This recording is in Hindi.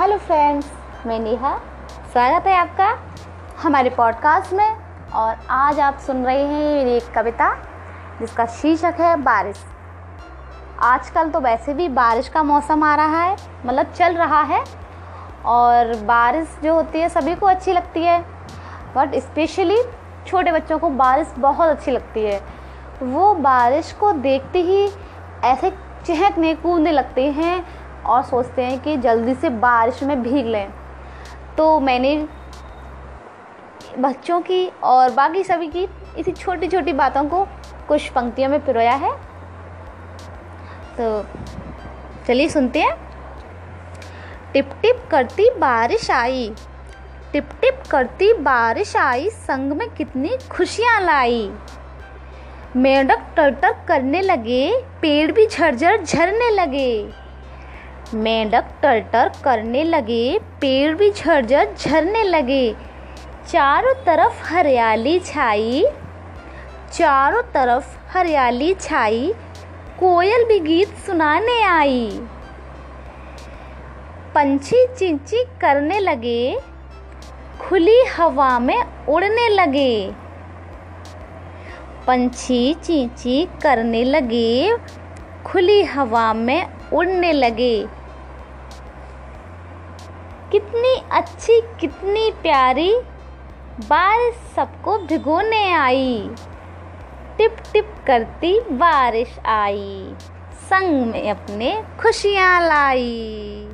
हेलो फ्रेंड्स, मैं नेहा। स्वागत है आपका हमारे पॉडकास्ट में। और आज आप सुन रहे हैं मेरी एक कविता, जिसका शीर्षक है बारिश। आजकल तो वैसे भी बारिश का मौसम आ रहा है मतलब चल रहा है। और बारिश जो होती है, सभी को अच्छी लगती है। बट स्पेशली छोटे बच्चों को बारिश बहुत अच्छी लगती है। वो बारिश को देखते ही ऐसे चहकने कूदने लगते हैं और सोचते हैं कि जल्दी से बारिश में भीग लें। तो मैंने बच्चों की और बाकी सभी की इसी छोटी छोटी बातों को कुछ पंक्तियों में पिरोया है। तो चलिए सुनते हैं। टिप टिप करती बारिश आई टिप टिप करती बारिश आई, संग में कितनी खुशियाँ लाई। मेढक टर्टर करने लगे, पेड़ भी झरझर झरने लगे। मेंढक टर्टर करने लगे, पेड़ भी झरझर झरने लगे। चारों तरफ़ हरियाली छाई, चारों तरफ़ हरियाली छाई, कोयल भी गीत सुनाने आई। पंछी चिंची करने लगे, खुली हवा में उड़ने लगे। पंछी चींची करने लगे, खुली हवा में उड़ने लगे। कितनी अच्छी, कितनी प्यारी बारिश सबको भिगोने आई। टिप टिप करती बारिश आई, संग में अपने खुशियाँ लाई।